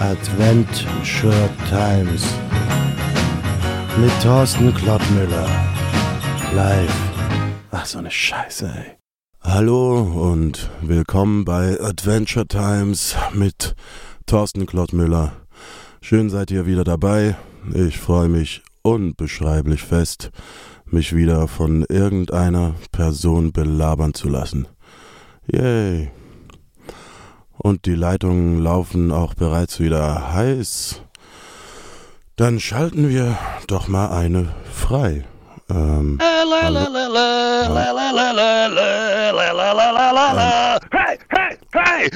Adventure Times mit Thorsten Klottmüller. Live. Ach, so eine Scheiße, ey. Hallo und willkommen bei Adventure Times mit Thorsten Klottmüller. Schön seid ihr wieder dabei. Ich freue mich unbeschreiblich fest, mich wieder von irgendeiner Person belabern zu lassen. Yay. Und die Leitungen laufen auch bereits wieder heiß. Dann schalten wir doch mal eine frei. Ähm, hallo? Hey, hey, hey!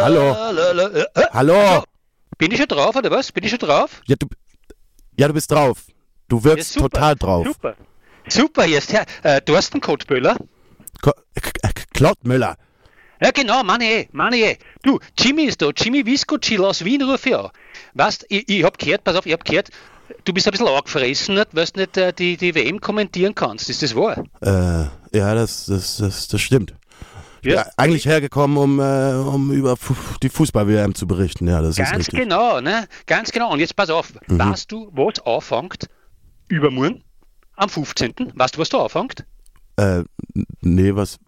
Hallo? Hallo? Bin ich schon drauf, oder was? Bin ich schon drauf? Ja, du, ja, du bist drauf. Du wirkst Ja, super, total drauf. Super. Super, hier ist Herr äh, Thorsten Kotböller. Ko K- K- Klottmüller. Ja, genau, meine eh, meine eh. Du, Jimmy ist da, Jimmy Visco Chill aus Wien ruf ich an. Weißt, ich, ich hab gehört, pass auf, ich hab gehört, du bist ein bisschen angefressen, weil du nicht äh, die, die WM kommentieren kannst. Ist das wahr? Äh, ja, das, das, das, das stimmt. Ja. Ja, eigentlich hergekommen, um, äh, um über die Fußball-WM zu berichten. Ja, das ist Ganz richtig. genau, ne? Ganz genau. Und jetzt pass auf, Mhm. weißt du, was anfängt übermorgen am 15.? Weißt du, was da anfängt? Äh, nee, was,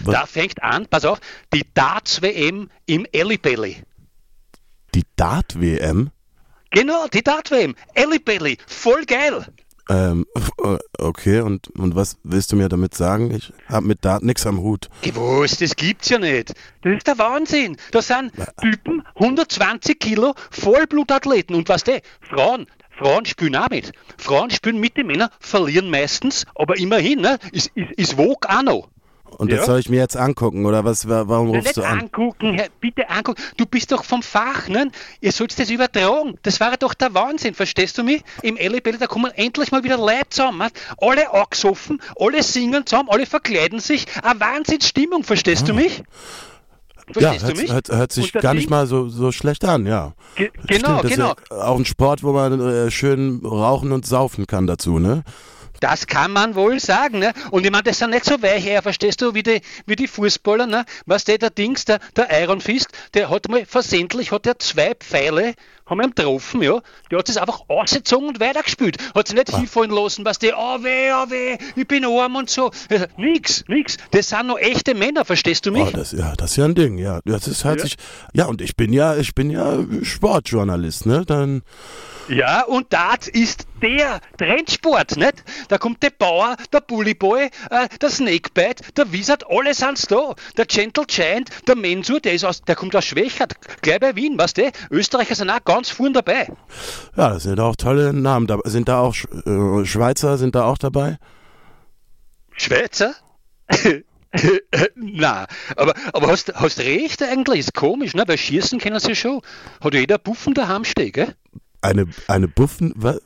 was Da fängt an, pass auf, die Darts-WM im Ellibelly. die Dart-WM? Genau, die Dart-WM. Ellibelly. Voll geil. Ähm, äh, okay, und, und was willst du mir damit sagen? Ich habe mit Dart nichts am Hut. Gewusst, das gibt's ja nicht. Das ist der Wahnsinn. Da sind Typen, 120 Kilo, Vollblutathleten. Und was der? Frauen. Frauen spielen auch mit. Frauen spielen mit den Männern, verlieren meistens, aber immerhin, ne? Ist, ist, ist Vogue auch noch. Und das Ja. soll ich mir jetzt angucken, oder was? wa- Warum Ja, rufst du an? angucken, Herr, bitte angucken. Du bist doch vom Fach, ne? Ihr sollt das übertragen. Das war doch der Wahnsinn, verstehst du mich? Im LEBL, da kommen endlich mal wieder Leute zusammen. Alle angesoffen, alle singen zusammen, alle verkleiden sich. Eine Wahnsinnsstimmung, verstehst du mich? Ah. Ja, Verstehst du hört, mich? hört, hört sich das gar nicht mal so, so schlecht an, ja. Ge genau, Stimmt, das genau. ist ja auch ein Sport, wo man äh, schön rauchen und saufen kann dazu, ne? Das kann man wohl sagen, ne? Und ich meine, das sind nicht so weiche, verstehst du, wie die, wie die Fußballer, ne? Was der, der Dings, der, der Iron Fist, der hat mal versehentlich, hat er zwei Pfeile, haben ihn getroffen, ja? Der hat es einfach ausgezogen und weitergespielt. Hat sich nicht hinfallen lassen, was der, oh weh, oh weh, ich bin arm und so. Also, nix, nix. Das sind noch echte Männer, verstehst du mich? Oh, das, ja, das ist ja ein Ding, ja. Das ist, hört Ja. sich, ja, und ich bin ja, ich bin ja Sportjournalist, ne? Dann, Ja, und Dart ist der Trendsport, nicht? Da kommt der Bauer, der Bullyboy, äh, der Snakebite, der Wizard, alle sind's da. Der Gentle Giant, der Mensur, der ist aus, der kommt aus Schwächert, gleich bei Wien, weißt du? Österreicher sind auch ganz vorn dabei. ja, das sind auch tolle Namen. Da, sind da auch äh, Schweizer, sind da auch dabei? Schweizer? Na, aber, aber hast, hast recht eigentlich, ist komisch, ne? Bei Schießen kennen sie schon. Hat jeder Buffen daheim stehen, gell? Eine, eine Buffen, wa-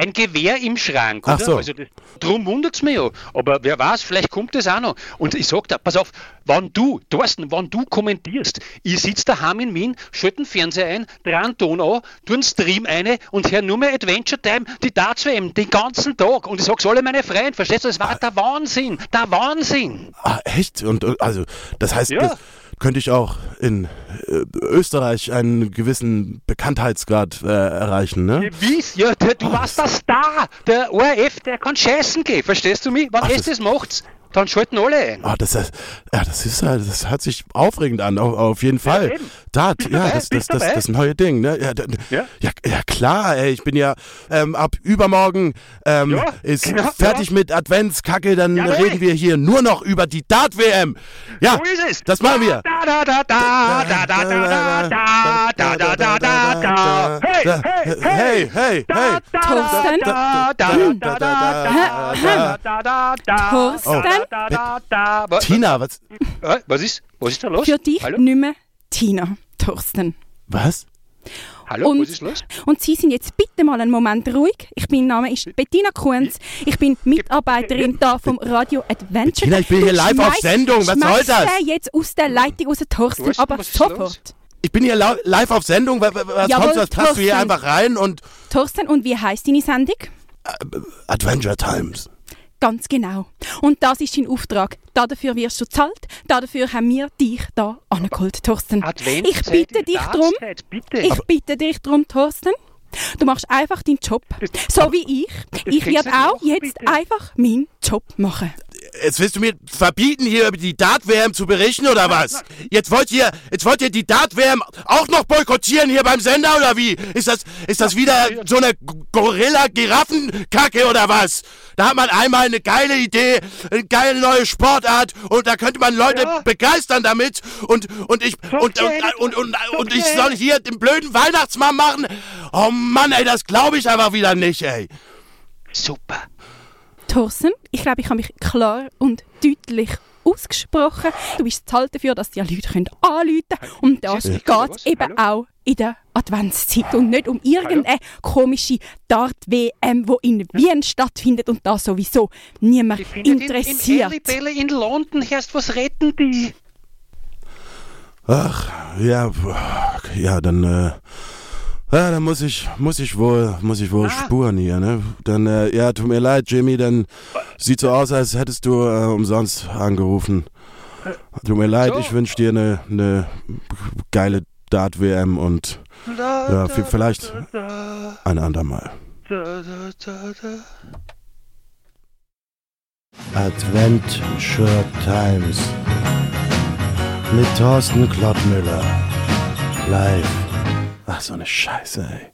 Ein Gewehr im Schrank, Ach oder? so. Also das, drum wundert's mich ja. Aber wer weiß, vielleicht kommt das auch noch. Und ich sag dir, pass auf, wenn du, Thorsten, wenn du kommentierst, ich sitz daheim in Wien, schalte den Fernseher ein, dran Ton an, tu einen Stream eine und hör nur mehr Adventure Time, die Darts WM, den ganzen Tag. Und ich sag's alle meine Freunde, verstehst du, das war der Wahnsinn, der Wahnsinn. Ah, echt? Und, und also, das heißt, Ja. das könnte ich auch in äh, Österreich einen gewissen Bekanntheitsgrad äh, erreichen, ne? Gewiss, ja, der, du warst der Star, der ORF, der kann scheißen gehen, verstehst du mich? Wenn Ach, es das- das macht, dann schalten alle ein. Ah, das, ist- ja, das ist ja, das hört sich aufregend an, auf, auf jeden Fall. Dart, Bist ja, dabei? das, das, das, dabei? das neue Ding, ne? Ja, da- Ja. ja, ja klar, ey, ich bin ja ähm, ab übermorgen ähm, Ja, ist genau, fertig mit Adventskacke, dann reden wir hier nur noch über die Dart-WM. Ja, So das machen wir. Da, da, da, da, da, da, da, da, da, da, da, da, da. Hey, hey, hey, hey, hey. Thorsten? Da, da, da, da, da, da, da, da, da. Thorsten? Da, da, da, da. Tina, was? Äh, Was ist? Was ist da los? Für dich Hallo? nicht mehr Tina, Thorsten. Was? Hallo, Und- was ist los? Und Sie sind jetzt bitte mal einen Moment ruhig. Ich bin, mein Name ist Bettina Kunz. Ich bin Mitarbeiterin da vom Radio Adventure. Bettina, ich bin hier live auf Sendung. Was soll das? den jetzt aus der Leitung raus, Thorsten. Thorsten, aber ist los? Ich bin hier live auf Sendung. Was, was Jawohl, kommst du? Was passt du hier einfach rein und Thorsten, und wie heißt deine Sendung? Adventure Times. Ganz genau. Und das ist dein Auftrag. Dafür wirst du zahlt. Dafür haben wir dich da angeholt, Thorsten. Ich bitte dich drum. Bitte. Ich bitte dich drum, Thorsten. Du machst einfach deinen Job. So wie ich. Ich werde auch jetzt einfach meinen Job machen. Jetzt willst du mir verbieten, hier über die Dart-WM zu berichten oder was? Jetzt wollt ihr, jetzt wollt ihr die Dart-WM auch noch boykottieren hier beim Sender oder wie? Ist das, ist das wieder so eine Gorilla-Giraffen-Kacke oder was? Da hat man einmal eine geile Idee, eine geile neue Sportart und da könnte man Leute Ja. begeistern damit und, und ich, und, und, und, und, und ich soll hier den blöden Weihnachtsmann machen? Oh Mann, ey, das glaube ich einfach wieder nicht, ey. Super. Thorsten, ich glaube, ich habe mich klar und deutlich ausgesprochen. Du bist zahlt dafür, dass die Leute können anrufen können. Und das Ja. geht eben Hallo? auch in der Adventszeit und nicht um irgendeine komische Dart-WM, die in Wien stattfindet und da sowieso niemand interessiert. In, in in London erst was retten die. Ach, ja, ja, dann, äh, ja, dann muss ich, muss ich wohl, muss ich wohl Ah. spuren hier, ne? Dann, äh, ja, tut mir leid, Jimmy, dann sieht so aus, als hättest du äh, umsonst angerufen. Tut mir leid, so. ich wünsche dir eine ne geile Dart-WM und Da, Ja, vielleicht- da, ein andermal. da, da, da, da. Adventure Times mit Thorsten Klottmüller. Live. Ach, so eine Scheiße, ey.